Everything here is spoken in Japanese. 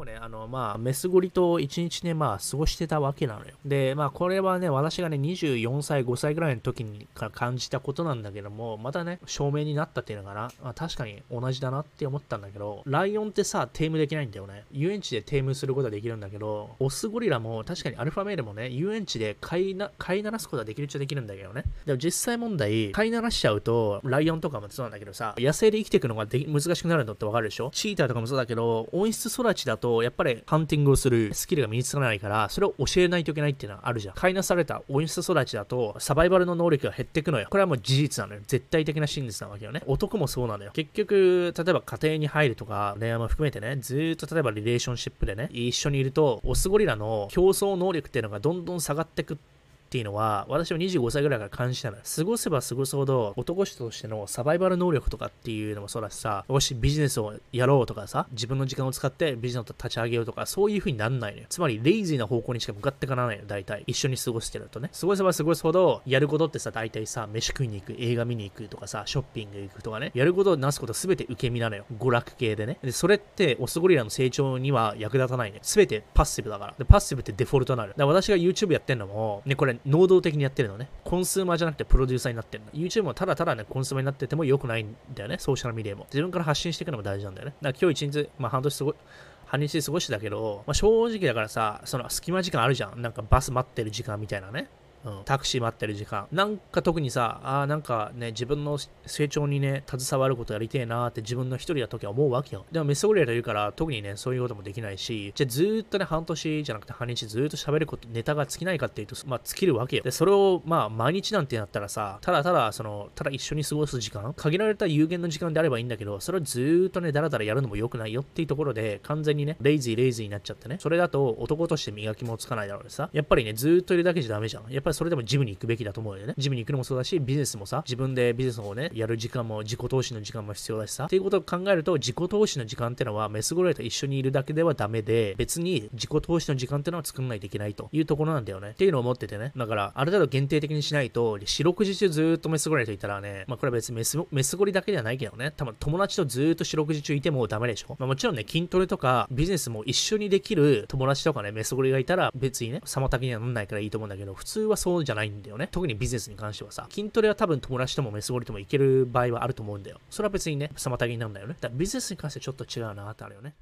もね、あの、まあ、メスゴリと一日ね、まあ、過ごしてたわけなのよ。で、まあ、これはね、私がね、24歳、5歳ぐらいの時にか感じたことなんだけども、またね、証明になったっていうのかな。まあ、確かに同じだなって思ったんだけど、ライオンってさ、テームできないんだよね。遊園地でテームすることはできるんだけど、オスゴリラも、確かにアルファメールもね、遊園地で飼いな、飼いならすことはできるっちゃできるんだけどね。でも実際問題、飼いならしちゃうと、ライオンとかもそうなんだけどさ、野生で生きていくのが難しくなるのってわかるでしょ？チーターとかもそうだけど、温室育ちだと、やっぱりハンティングをするスキルが身につかないから、それを教えないといけないっていうのはあるじゃん。飼いなされた温室育ちだと、サバイバルの能力が減ってくのよ。これはもう事実なのよ。絶対的な真実なわけよね。男もそうなのよ。結局、例えば家庭に入るとか、恋愛も含めてね、ずーっと例えばリレーションシップでね、一緒にいると、オスゴリラの競争能力っていうのがどんどん下がってくってっていうのは、私は25歳ぐらいから感じたの。過ごせば過ごすほど、男子としてのサバイバル能力とかっていうのもそうだしさ、もしビジネスをやろうとかさ、自分の時間を使ってビジネスを立ち上げようとか、そういう風になんないのよ。つまり、レイジーな方向にしか向かっていかないのよ、大体。一緒に過ごしてるとね。過ごせば過ごすほど、やることってさ、大体さ、飯食いに行く、映画見に行くとかさ、ショッピング行くとかね、やることをなすことすべて受け身なのよ。娯楽系でね。で、それって、オスゴリラの成長には役立たないね。すべてパッシブだから。で、パッシブってデフォルトになる。だから私が YouTube やってんのも、ね、これ、能動的にやってるのね。コンスーマーじゃなくてプロデューサーになってるの。YouTube もただただね、コンスーマーになってても良くないんだよね。ソーシャルメディアも。自分から発信していくのも大事なんだよね。だから今日一日、まあ半年すごい、半日過ごしてたけど、まあ、正直だからさ、その隙間時間あるじゃん。なんかバス待ってる時間みたいなね。うん、タクシー待ってる時間。なんか特にさ、あなんかね、自分の成長にね、携わることやりてえなって自分の一人の時は思うわけよ。でもメスゴリラというから、特にね、そういうこともできないし、じゃずーっとね、半年じゃなくて半日ずーっと喋ること、ネタが尽きないかっていうと、まあ尽きるわけよ。で、それをまあ毎日なんてなったらさ、ただただ、その、ただ一緒に過ごす時間、限られた有限の時間であればいいんだけど、それをずーっとね、だらだらやるのも良くないよっていうところで、完全にね、レイジーレイジーになっちゃってね、それだと男として磨きもつかないだろうでさ、やっぱりね、ずーっといるだけじゃダメじゃん。やっぱりそれでもジムに行くべきだと思うよね。ジムに行くのもそうだし、ビジネスもさ、自分でビジネスをね、やる時間も自己投資の時間も必要だしさ。っていうことを考えると、自己投資の時間ってのは、メスゴリラと一緒にいるだけではダメで、別に自己投資の時間ってのは作んないといけないというところなんだよね。っていうのを思っててね。だから、ある程度限定的にしないと、四六時中ずーっとメスゴリラといたらね、まあこれは別にメスメスゴリだけではないけどね、多分友達とずーっと四六時中いてもダメでしょ。まあもちろんね、筋トレとかビジネスも一緒にできる友達とかね、メスゴリがいたら別にね、妨げにはなんないからいいと思うんだけど、普通はそうじゃないんだよね。特にビジネスに関してはさ。筋トレは多分友達ともメスゴリともいける場合はあると思うんだよ。それは別にね、妨げになるんだよね。だからビジネスに関してちょっと違うなってあるよね。